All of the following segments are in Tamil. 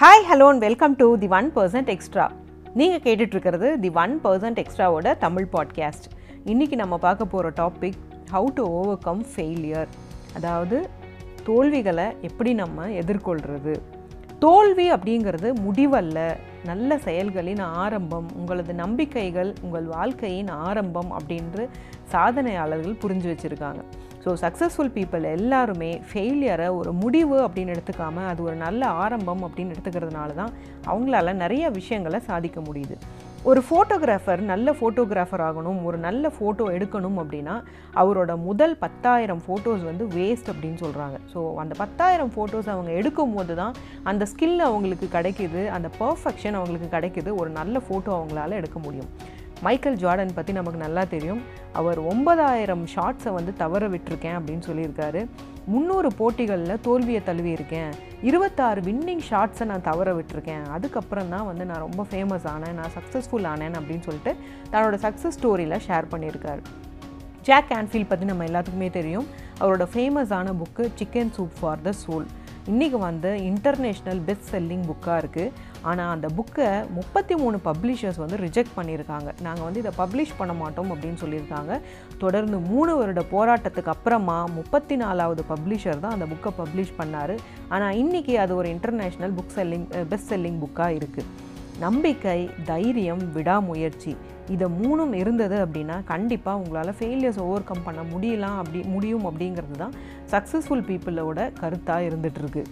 Hi hello and welcome to the one percent extra நீங்கள் கேட்டுட்ருக்கிறது தி ஒன் பர்சன்ட் எக்ஸ்ட்ராவோட தமிழ் பாட்காஸ்ட் இன்றைக்கி நம்ம பார்க்க போகிற topic how to overcome failure அதாவது தோல்விகளை எப்படி நம்ம எதிர்கொள்கிறது தோல்வி அப்படிங்கிறது முடிவல்ல. நல்ல செயல்களின் ஆரம்பம் உங்களது நம்பிக்கைகள் உங்கள் வாழ்க்கையின் ஆரம்பம் அப்படின்று சாதனையாளர்கள் புரிஞ்சு வச்சுருக்காங்க. ஸோ சக்ஸஸ்ஃபுல் பீப்புள் எல்லாருமே ஃபெயிலியரை ஒரு முடிவு அப்படின்னு எடுத்துக்காம அது ஒரு நல்ல ஆரம்பம் அப்படின்னு எடுத்துக்கிறதுனால தான் அவங்களால நிறைய விஷயங்களை சாதிக்க முடியுது. ஒரு ஃபோட்டோகிராஃபர் நல்ல ஃபோட்டோகிராஃபர் ஆகணும் ஒரு நல்ல ஃபோட்டோ எடுக்கணும் அப்படின்னா அவரோட முதல் பத்தாயிரம் ஃபோட்டோஸ் வந்து வேஸ்ட் அப்படின்னு சொல்கிறாங்க ஸோ அந்த பத்தாயிரம் ஃபோட்டோஸ் அவங்க எடுக்கும் போது தான் அந்த ஸ்கில் அவங்களுக்கு கிடைக்கிது அந்த பர்ஃபெக்ஷன் அவங்களுக்கு கிடைக்கிது ஒரு நல்ல ஃபோட்டோ அவங்களால எடுக்க முடியும். மைக்கேல் ஜார்டன் பற்றி நமக்கு நல்லா தெரியும். அவர் ஒன்பதாயிரம் ஷாட்ஸை வந்து தவற விட்டுருக்கேன் அப்படின்னு சொல்லியிருக்காரு. முந்நூறு போட்டிகளில் தோல்வியை தழுவியிருக்கேன். இருபத்தாறு வின்னிங் ஷாட்ஸை நான் தவற விட்டுருக்கேன். அதுக்கப்புறம் தான் வந்து நான் ரொம்ப ஃபேமஸ் ஆனேன் நான் சக்ஸஸ்ஃபுல் ஆனேன் அப்படின்னு சொல்லிட்டு தன்னோட சக்ஸஸ் ஸ்டோரியில் ஷேர் பண்ணியிருக்காரு. ஜாக் ஆன்ஃபீல்ட் பற்றி நம்ம எல்லாத்துக்குமே தெரியும். அவரோட ஃபேமஸான book Chicken Soup for the Soul இன்றைக்கி வந்து இன்டர்நேஷ்னல் பெஸ்ட் செல்லிங் புக்காக இருக்குது ஆனால் அந்த புக்கை முப்பத்தி மூணு பப்ளிஷர்ஸ் வந்து ரிஜெக்ட் பண்ணியிருக்காங்க. நாங்கள் வந்து இதை பப்ளிஷ் பண்ண மாட்டோம் அப்படின்னு சொல்லியிருக்காங்க. தொடர்ந்து மூணு வருட போராட்டத்துக்கு அப்புறமா முப்பத்தி நாலாவது பப்ளிஷர் தான் அந்த புக்கை பப்ளிஷ் பண்ணார். ஆனால் இன்றைக்கி அது ஒரு international book selling best selling புக்காக இருக்குது நம்பிக்கை தைரியம் விடாமுயற்சி இதை மூணும் இருந்தது அப்படின்னா கண்டிப்பாக உங்களால் ஃபெயிலியர்ஸ் ஓவர் கம் பண்ண முடியலாம் அப்படி முடியும் அப்படிங்கிறது தான் சக்ஸஸ்ஃபுல் பீப்புளோட கருத்தாக இருந்துகிட்ருக்கு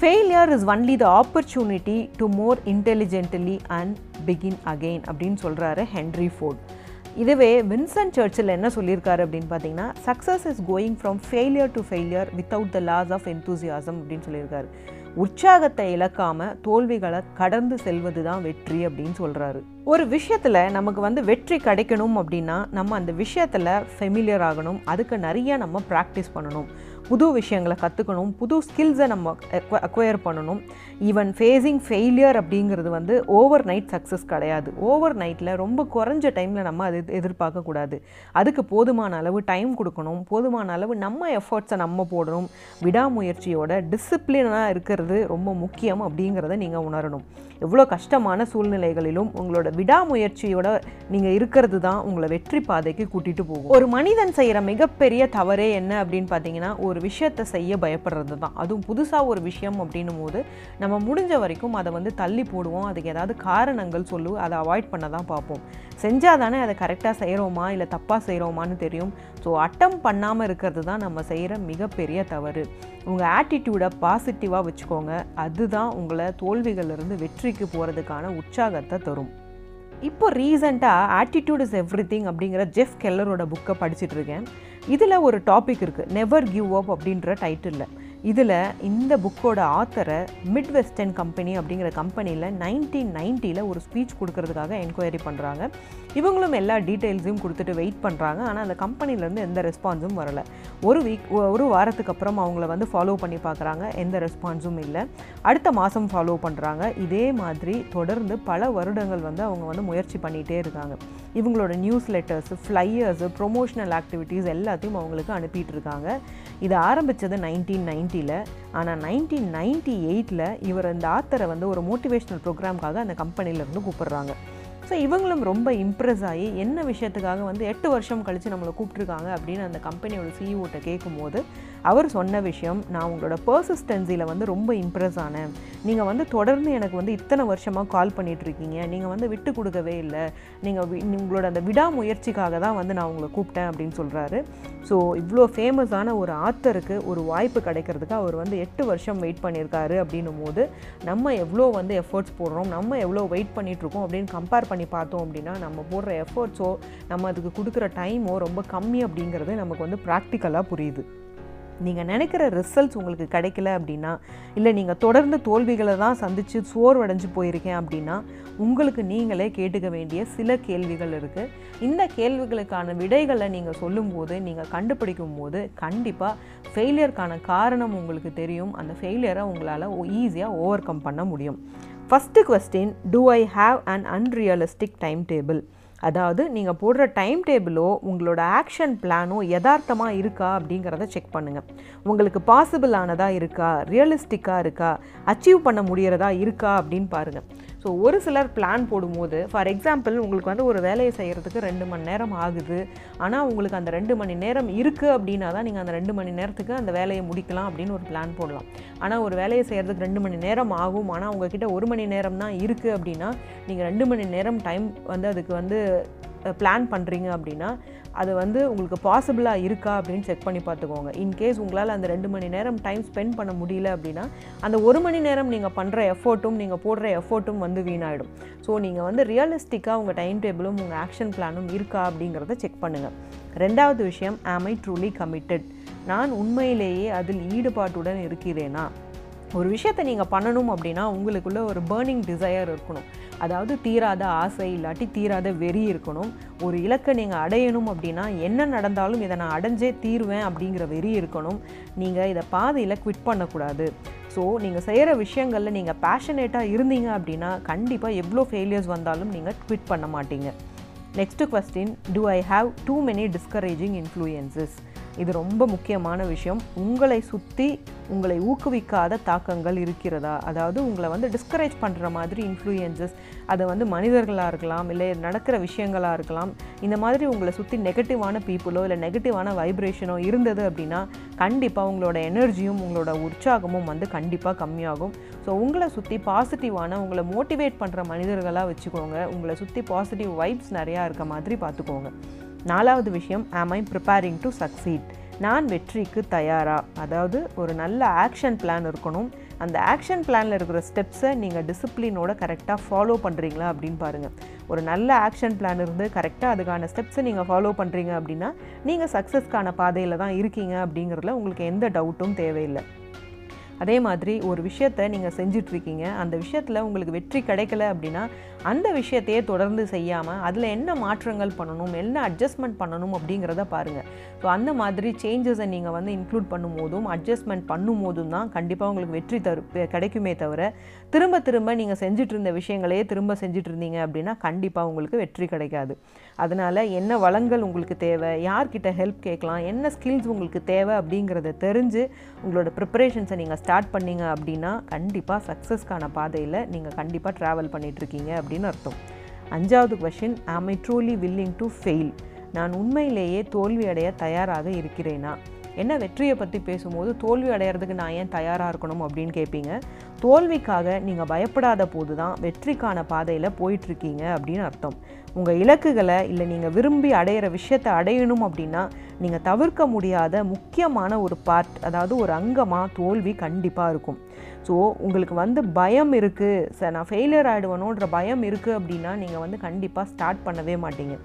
failure is only the opportunity to more intelligently and begin again அப்படின்னு சொல்கிறாரு ஹென்ரி ஃபோர்ட் இதுவே வின்சன் சர்ச்சில் என்ன சொல்லியிருக்காரு அப்படின்னு பார்த்தீங்கன்னா success is going from failure to failure without the loss of enthusiasm அப்படின்னு சொல்லியிருக்காரு. உற்சாகத்தை இழக்காமல் தோல்விகளை கடந்து செல்வது தான் வெற்றி அப்படின்னு சொல்கிறாரு ஒரு விஷயத்தில் நமக்கு வந்து வெற்றி கிடைக்கணும் அப்படின்னா நம்ம அந்த விஷயத்தில் ஃபெமிலியர் ஆகணும். அதுக்கு நிறைய நம்ம ப்ராக்டிஸ் பண்ணணும். புது விஷயங்களை கற்றுக்கணும் புது ஸ்கில்ஸை நம்ம அக்வயர் பண்ணணும். ஈவன் ஃபேஸிங் ஃபெயிலியர் அப்படிங்கிறது வந்து ஓவர் நைட் சக்ஸஸ் கிடையாது. ஓவர் நைட்டில் ரொம்ப குறைஞ்ச டைமில் நம்ம அது எதிர்பார்க்கக்கூடாது அதுக்கு போதுமான அளவு டைம் கொடுக்கணும். போதுமான அளவு நம்ம எஃபர்ட்ஸை நம்ம போடணும். விடாமுயற்சியோட டிசிப்ளினாக இருக்கிறது ரொம்ப முக்கியம் அப்படிங்கிறத நீங்கள் உணரணும். எவ்வளோ கஷ்டமான சூழ்நிலைகளிலும் உங்களோட விடாமுயற்சியோட நீங்கள் இருக்கிறது தான் உங்களை வெற்றி பாதைக்கு கூட்டிகிட்டு போகும். ஒரு மனிதன் செய்கிற மிகப்பெரிய தவறே என்ன அப்படின்னு பார்த்தீங்கன்னா ஒரு ஒரு விஷயத்தை செய்ய பயப்படுறது தான் அதுவும் புதுசாக ஒரு விஷயம் அப்படின்னும் போது நம்ம முடிஞ்ச வரைக்கும் அதை வந்து தள்ளி போடுவோம். அதுக்கு ஏதாவது காரணங்கள் சொல்லுவோம் அதை அவாய்ட் பண்ண தான் பார்ப்போம். செஞ்சால் தானே அதை கரெக்டாக செய்கிறோமா இல்லை தப்பாக செய்கிறோமான்னு தெரியும். ஸோ அட்டம் பண்ணாமல் இருக்கிறது தான் நம்ம செய்கிற மிகப்பெரிய தவறு. உங்கள் ஆட்டிடியூடை பாசிட்டிவாக வச்சுக்கோங்க. அதுதான் உங்களை தோல்விகளிலிருந்து வெற்றிக்கு போகிறதுக்கான உற்சாகத்தை தரும். இப்போ ரீசெண்டாக ஆட்டிடியூட் இஸ் எவ்ரி திங் அப்படிங்கிற ஜெஃப் கெல்லரோட புக்கை படிச்சுட்டு இருக்கேன். இதில் ஒரு டாபிக் இருக்குது நெவர் கிவ் அப் அப்படின்ற டைட்டிலில் இதில் இந்த புக்கோட ஆத்தரை மிட் வெஸ்டர்ன் கம்பெனி அப்படிங்கிற கம்பெனியில் நைன்டீன் நைன்ட்டியில் ஒரு ஸ்பீச் கொடுக்கறதுக்காக என்கொயரி பண்ணுறாங்க இவங்களும் எல்லா டீட்டெயில்ஸையும் கொடுத்துட்டு வெயிட் பண்ணுறாங்க ஆனால் அந்த கம்பெனிலேருந்து எந்த ரெஸ்பான்ஸும் வரலை. ஒரு வீக் ஒரு வாரத்துக்கு அப்புறம் அவங்கள வந்து ஃபாலோ பண்ணி பார்க்குறாங்க எந்த ரெஸ்பான்ஸும் இல்லை. அடுத்த மாதம் ஃபாலோ பண்ணுறாங்க இதே மாதிரி தொடர்ந்து பல வருடங்கள் வந்து அவங்க வந்து முயற்சி பண்ணிகிட்டே இருக்காங்க. இவங்களோட newsletters flyers promotional activities எல்லாத்தையும் அவங்களுக்கு அனுப்பிட்டு இருக்காங்க. இது ஆரம்பித்தது நைன்டீன் நைன்ட்டியில் ஆனால் நைன்டீன் நைன்ட்டி எயிட்டில் இவர் இந்த ஆத்தரை வந்து ஒரு மோட்டிவேஷ்னல் ப்ரோக்ராம்காக அந்த கம்பெனியிலேருந்து கூப்பிட்றாங்க. ஸோ இவங்களும் ரொம்ப இம்ப்ரெஸ் ஆகி என்ன விஷயத்துக்காக வந்து எட்டு வருஷம் கழித்து நம்மளை கூப்பிட்ருக்காங்க அப்படின்னு அந்த கம்பெனியோட சிஇஓட்ட கேட்கும்போது அவர் சொன்ன விஷயம் நான் உங்களோட பர்சிஸ்டன்சியில் வந்து ரொம்ப இம்ப்ரெஸ் ஆனேன். நீங்கள் வந்து தொடர்ந்து எனக்கு வந்து இத்தனை வருஷமாக கால் பண்ணிகிட்ருக்கீங்க நீங்கள் வந்து விட்டு கொடுக்கவே இல்லை. நீங்கள் உங்களோட அந்த விடாமுயற்சிக்காக தான் வந்து நான் உங்களை கூப்பிட்டேன் அப்படின்னு சொல்கிறாரு ஸோ இவ்வளோ ஃபேமஸான ஒரு ஆத்தருக்கு ஒரு வாய்ப்பு கிடைக்கிறதுக்கு அவர் வந்து எட்டு வருஷம் வெயிட் பண்ணியிருக்காரு அப்படின்னும் போது நம்ம எவ்வளோ வந்து எஃபர்ட்ஸ் போடுறோம் நம்ம எவ்வளோ வெயிட் பண்ணிகிட்ருக்கோம் அப்படின்னு கம்பேர் பண்ணி பார்த்தோம் அப்படின்னா நம்ம போடுற எஃபர்ட்ஸோ நம்ம அதுக்கு கொடுக்குற டைமோ ரொம்ப கம்மி அப்படிங்கிறது நமக்கு வந்து ப்ராக்டிக்கலாக புரியுது. நீங்கள் நினைக்கிற ரிசல்ட்ஸ் உங்களுக்கு கிடைக்கல அப்படின்னா இல்லை நீங்கள் தொடர்ந்து தோல்விகளை தான் சந்தித்து சோர்வடைஞ்சு போயிருக்கேன் அப்படின்னா உங்களுக்கு நீங்களே கேட்டுக்க வேண்டிய சில கேள்விகள் இருக்குது இந்த கேள்விகளுக்கான விடைகளை நீங்கள் சொல்லும்போது நீங்கள் கண்டுபிடிக்கும் போது கண்டிப்பாக ஃபெயிலியருக்கான காரணம் உங்களுக்கு தெரியும். அந்த ஃபெயிலியரை உங்களால் ஈஸியாக ஓவர் கம் பண்ண முடியும். First question do I have an unrealistic timetable அதாவது நீங்கள் போடுற டைம் டேபிளோ உங்களோட ஆக்ஷன் பிளானோ யதார்த்தமாக இருக்கா அப்படிங்கிறத செக் பண்ணுங்கள் உங்களுக்கு பாசிபிள் ஆனதாக இருக்கா? ரியலிஸ்டிக்காக இருக்கா? அச்சீவ் பண்ண முடிகிறதா இருக்கா அப்படின்னு பாருங்கள் ஸோ ஒரு சிலர் பிளான் போடும்போது ஃபார் எக்ஸாம்பிள் உங்களுக்கு வந்து ஒரு வேலையை செய்கிறதுக்கு ரெண்டு மணி நேரம் ஆகுது. ஆனால் உங்களுக்கு அந்த ரெண்டு மணி நேரம் இருக்குது அப்படின்னா தான் நீங்கள் அந்த ரெண்டு மணி நேரத்துக்கு அந்த வேலையை முடிக்கலாம் அப்படின்னு ஒரு பிளான் போடலாம். ஆனால் ஒரு வேலையை செய்கிறதுக்கு ரெண்டு மணி நேரம் ஆகும். ஆனால் உங்ககிட்ட ஒரு மணி நேரம் தான் இருக்குது அப்படின்னா நீங்கள் ரெண்டு மணி நேரம் டைம் வந்து அதுக்கு வந்து பிளான் பண்ணுறீங்க அப்படின்னா அது வந்து உங்களுக்கு பாசிபிளாக இருக்கா அப்படின்னு செக் பண்ணி பார்த்துக்கோங்க. இன்கேஸ் உங்களால் அந்த ரெண்டு மணி நேரம் டைம் ஸ்பெண்ட் பண்ண முடியல அப்படின்னா அந்த ஒரு மணி நேரம் நீங்கள் பண்ணுற எஃபோர்ட்டும் நீங்கள் போடுற எஃபோர்ட்டும் வந்து வீணாயிடும். ஸோ நீங்கள் வந்து ரியலிஸ்டிக்காக உங்கள் டைம் டேபிளும் உங்கள் ஆக்ஷன் பிளானும் இருக்கா அப்படிங்கிறத செக் பண்ணுங்கள் ரெண்டாவது விஷயம் ஆம் ஐ ட்ரூலி கமிட்டட் நான் உண்மையிலேயே அதில் ஈடுபாட்டுடன் இருக்கிறேனா? ஒரு விஷயத்தை நீங்கள் பண்ணணும் அப்படின்னா உங்களுக்குள்ளே ஒரு பேர்னிங் டிசையர் இருக்கணும். அதாவது தீராத ஆசை இல்லாட்டி தீராத வெறி இருக்கணும். ஒரு இலக்கை நீங்கள் அடையணும் அப்படின்னா என்ன நடந்தாலும் இதை நான் அடைஞ்சே தீருவேன் அப்படிங்கிற வெறி இருக்கணும். நீங்கள் இதை பாதையில் குவிட் பண்ணக்கூடாது. ஸோ நீங்கள் செய்கிற விஷயங்களில் நீங்கள் பேஷனேட்டாக இருந்தீங்க அப்படின்னா கண்டிப்பாக எவ்வளோ ஃபெயிலியர்ஸ் வந்தாலும் நீங்கள் குவிட் பண்ண மாட்டீங்க. Next question do I have too many discouraging influences இது ரொம்ப முக்கியமான விஷயம். உங்களை சுற்றி உங்களை ஊக்குவிக்காத தாக்கங்கள் இருக்கிறதா? அதாவது உங்களை வந்து டிஸ்கரேஜ் பண்ணுற மாதிரி இன்ஃப்ளூயன்சஸ் அது வந்து மனிதர்களாக இருக்கலாம் இல்லை நடக்கிற விஷயங்களாக இருக்கலாம் இந்த மாதிரி உங்களை சுற்றி நெகட்டிவான பீப்புளோ இல்லை நெகட்டிவான வைப்ரேஷனோ இருந்தது அப்படின்னா கண்டிப்பாக உங்களோட எனர்ஜியும் உங்களோட உற்சாகமும் வந்து கண்டிப்பாக கம்மியாகும். ஸோ உங்களை சுற்றி பாசிட்டிவான உங்களை மோட்டிவேட் பண்ணுற மனிதர்களாக வச்சுக்கோங்க. உங்களை சுற்றி பாசிட்டிவ் வைப்ஸ் நிறையா இருக்க மாதிரி பார்த்துக்கோங்க. நாலாவது விஷயம் ஆம் ஐ ப்ரிப்பேரிங் டு சக்சீட் நான் வெற்றிக்கு தயாரா? அதாவது ஒரு நல்ல ஆக்ஷன் பிளான் இருக்கணும். அந்த ஆக்ஷன் பிளானில் இருக்கிற ஸ்டெப்ஸை நீங்கள் டிசிப்ளினோட கரெக்டாக ஃபாலோ பண்ணுறீங்களா அப்படின்னு பாருங்கள் ஒரு நல்ல ஆக்ஷன் பிளான் இருந்து கரெக்டாக அதுக்கான ஸ்டெப்ஸை நீங்கள் ஃபாலோ பண்ணுறீங்க அப்படின்னா நீங்கள் சக்ஸஸ்க்கான பாதையில் தான் இருக்கீங்க அப்படிங்கிறதுல உங்களுக்கு எந்த டவுட்டும் தேவையில்லை. அதே மாதிரி ஒரு விஷயத்தை நீங்கள் செஞ்சிட்ருக்கீங்க அந்த விஷயத்தில் உங்களுக்கு வெற்றி கிடைக்கல அப்படின்னா அந்த விஷயத்தையே தொடர்ந்து செய்யாமல் அதில் என்ன மாற்றங்கள் பண்ணணும் என்ன அட்ஜஸ்ட்மெண்ட் பண்ணணும் அப்படிங்கிறத பாருங்கள் ஸோ அந்த மாதிரி சேஞ்சஸை நீங்கள் வந்து இன்க்ளூட் பண்ணும்போதும் அட்ஜஸ்ட்மெண்ட் பண்ணும் போதும் தான் கண்டிப்பாக உங்களுக்கு வெற்றி தரு கிடைக்குமே தவிர திரும்ப திரும்ப நீங்கள் செஞ்சுட்டு இருந்த விஷயங்களையே திரும்ப செஞ்சுட்டு இருந்தீங்க அப்படின்னா கண்டிப்பாக உங்களுக்கு வெற்றி கிடைக்காது. அதனால் என்ன வளங்கள் உங்களுக்கு தேவை யார்கிட்ட ஹெல்ப் கேட்கலாம் என்ன ஸ்கில்ஸ் உங்களுக்கு தேவை அப்படிங்கிறத தெரிஞ்சு உங்களோட ப்ரிப்பரேஷன்ஸை நீங்கள் ஸ்டார்ட் பண்ணீங்க அப்படின்னா கண்டிப்பாக சக்ஸஸ்க்கான பாதையில் நீங்கள் கண்டிப்பாக ட்ராவல் பண்ணிகிட்ருக்கீங்க அப்படின்னு அர்த்தம். அஞ்சாவது question am I truly willing to fail நான் உண்மையிலேயே தோல்வி அடைய தயாராக இருக்கிறேனா? என்ன வெற்றியை பற்றி பேசும்போது தோல்வி அடையிறதுக்கு நான் ஏன் தயாராக இருக்கணும்? அப்படின்னு கேட்பீங்க. தோல்விக்காக நீங்கள் பயப்படாத போது தான் வெற்றிக்கான பாதையில் போயிட்டுருக்கீங்க அப்படின்னு அர்த்தம். உங்கள் இலக்குகளை இல்லை நீங்கள் விரும்பி அடையிற விஷயத்தை அடையணும் அப்படின்னா நீங்கள் தவிர்க்க முடியாத முக்கியமான ஒரு பார்ட் அதாவது ஒரு அங்கமாக தோல்வி கண்டிப்பாக இருக்கும். ஸோ உங்களுக்கு வந்து பயம் இருக்குது சார் நான் ஃபெயிலியர் ஆகிடுவனோன்ற பயம் இருக்குது அப்படின்னா நீங்கள் வந்து கண்டிப்பாக ஸ்டார்ட் பண்ணவே மாட்டீங்க.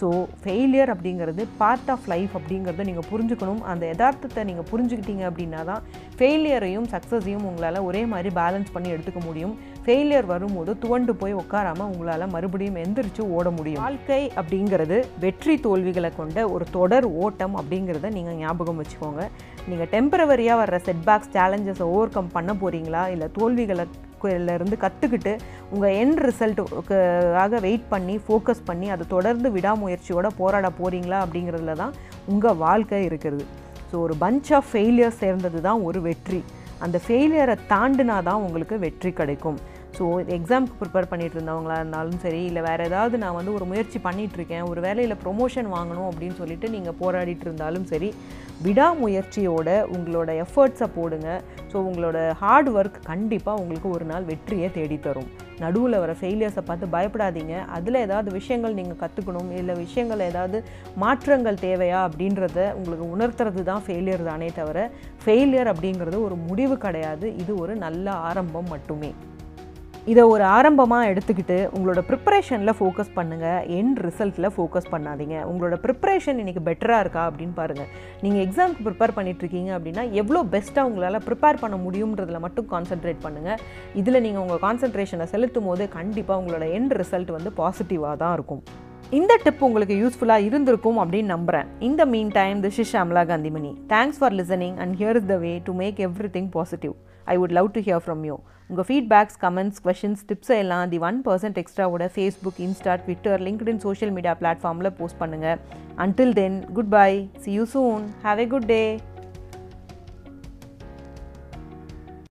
ஸோ ஃபெயிலியர் அப்படிங்கிறது பார்ட் ஆஃப் லைஃப் அப்படிங்கிறத நீங்கள் புரிஞ்சுக்கணும். அந்த யதார்த்தத்தை நீங்கள் புரிஞ்சுக்கிட்டீங்க அப்படின்னா தான் ஃபெயிலியரையும் சக்ஸஸையும் உங்களால் ஒரே மாதிரி பேலன்ஸ் பண்ணி எடுத்துக்க முடியும். ஃபெயிலியர் வரும்போது துவண்டு போய் உட்காராமல் உங்களால் மறுபடியும் எந்திரிச்சு ஓட முடியும். வாழ்க்கை அப்படிங்கிறது வெற்றி தோல்விகளை கொண்ட ஒரு தொடர் ஓட்டம் அப்படிங்கிறத நீங்கள் ஞாபகம் வச்சுக்கோங்க. நீங்கள் டெம்பரவரியாக வர்ற செட்பேக்ஸ் சேலஞ்சஸை ஓவர் கம் பண்ண போகிறீங்களா இல்லை தோல்விகளை இருந்து கற்றுக்கிட்டு உங்கள் எண்ட் ரிசல்ட்டுக்காக வெயிட் பண்ணி ஃபோக்கஸ் பண்ணி அதை தொடர்ந்து விடாமுயற்சியோட போராட போகிறீங்களா அப்படிங்கிறதுல தான் உங்கள் வாழ்க்கை இருக்கிறது ஸோ ஒரு பஞ்ச் ஆஃப் ஃபெயிலியர் சேர்ந்தது தான் ஒரு வெற்றி. அந்த ஃபெயிலியரை தாண்டினா தான் உங்களுக்கு வெற்றி கிடைக்கும். ஸோ எக்ஸாமுக்கு ப்ரிப்பேர் பண்ணிகிட்டு இருந்தவங்களா இருந்தாலும் சரி இல்லை வேறு ஏதாவது நான் வந்து ஒரு முயற்சி பண்ணிகிட்ருக்கேன் ஒரு வேலையில் ப்ரொமோஷன் வாங்கணும் அப்படின்னு சொல்லிட்டு நீங்கள் போராடிட்டு இருந்தாலும் சரி விடாமுயற்சியோட உங்களோட எஃபர்ட்ஸை போடுங்க. ஸோ உங்களோட ஹார்ட் ஒர்க் கண்டிப்பாக உங்களுக்கு ஒரு நாள் வெற்றியை தேடித்தரும். நடுவில் வர ஃபெயிலியர்ஸை பார்த்து பயப்படாதீங்க. அதில் ஏதாவது விஷயங்கள் நீங்கள் கற்றுக்கணும் இல்லை விஷயங்கள் ஏதாவது மாற்றங்கள் தேவையா அப்படின்றத உங்களுக்கு உணர்த்துறது தான் ஃபெயிலியர் தானே தவிர ஃபெயிலியர் அப்படிங்கிறது ஒரு முடிவு கிடையாது. இது ஒரு நல்ல ஆரம்பம் மட்டுமே. இதை ஒரு ஆரம்பமாக எடுத்துக்கிட்டு உங்களோட ப்ரிப்பரேஷனில் ஃபோக்கஸ் பண்ணுங்கள் என் ரிசல்ட்டில் ஃபோக்கஸ் பண்ணாதீங்க. உங்களோட ப்ரிப்பரேஷன் இன்றைக்கி பெட்டராக இருக்கா அப்படின்னு பாருங்கள் நீங்கள் எக்ஸாமுக்கு ப்ரிப்பேர் பண்ணிகிட்ருக்கீங்க அப்படின்னா எவ்வளோ பெஸ்ட்டாக உங்களால் ப்ரிப்பேர் பண்ண முடியுன்றதில் மட்டும் கான்சென்ட்ரேட் பண்ணுங்கள் இதில் நீங்கள் உங்கள் கான்சென்ட்ரேஷனை செலுத்தும் போது கண்டிப்பாக உங்களோட என் ரிசல்ட் வந்து பாசிட்டிவாக தான் இருக்கும். இந்த டிப் உங்களுக்கு யூஸ்ஃபுல்லாக இருந்திருக்கும் அப்படின்னு நம்புகிறேன் இந்த meantime this is Shamla Kanthimani thanks for listening and here is the way to make everything positive I would love to hear from you உங்கள் ஃபீட்பேக்ஸ் கமெண்ட்ஸ் கொஷின்ஸ் டிப்ஸ் எல்லாம் the one percent எக்ஸ்ட்ராவோட Facebook Insta Twitter LinkedIn social media பிளாட்ஃபார்மில் போஸ்ட் பண்ணுங்கள் until then goodbye see you soon have a good day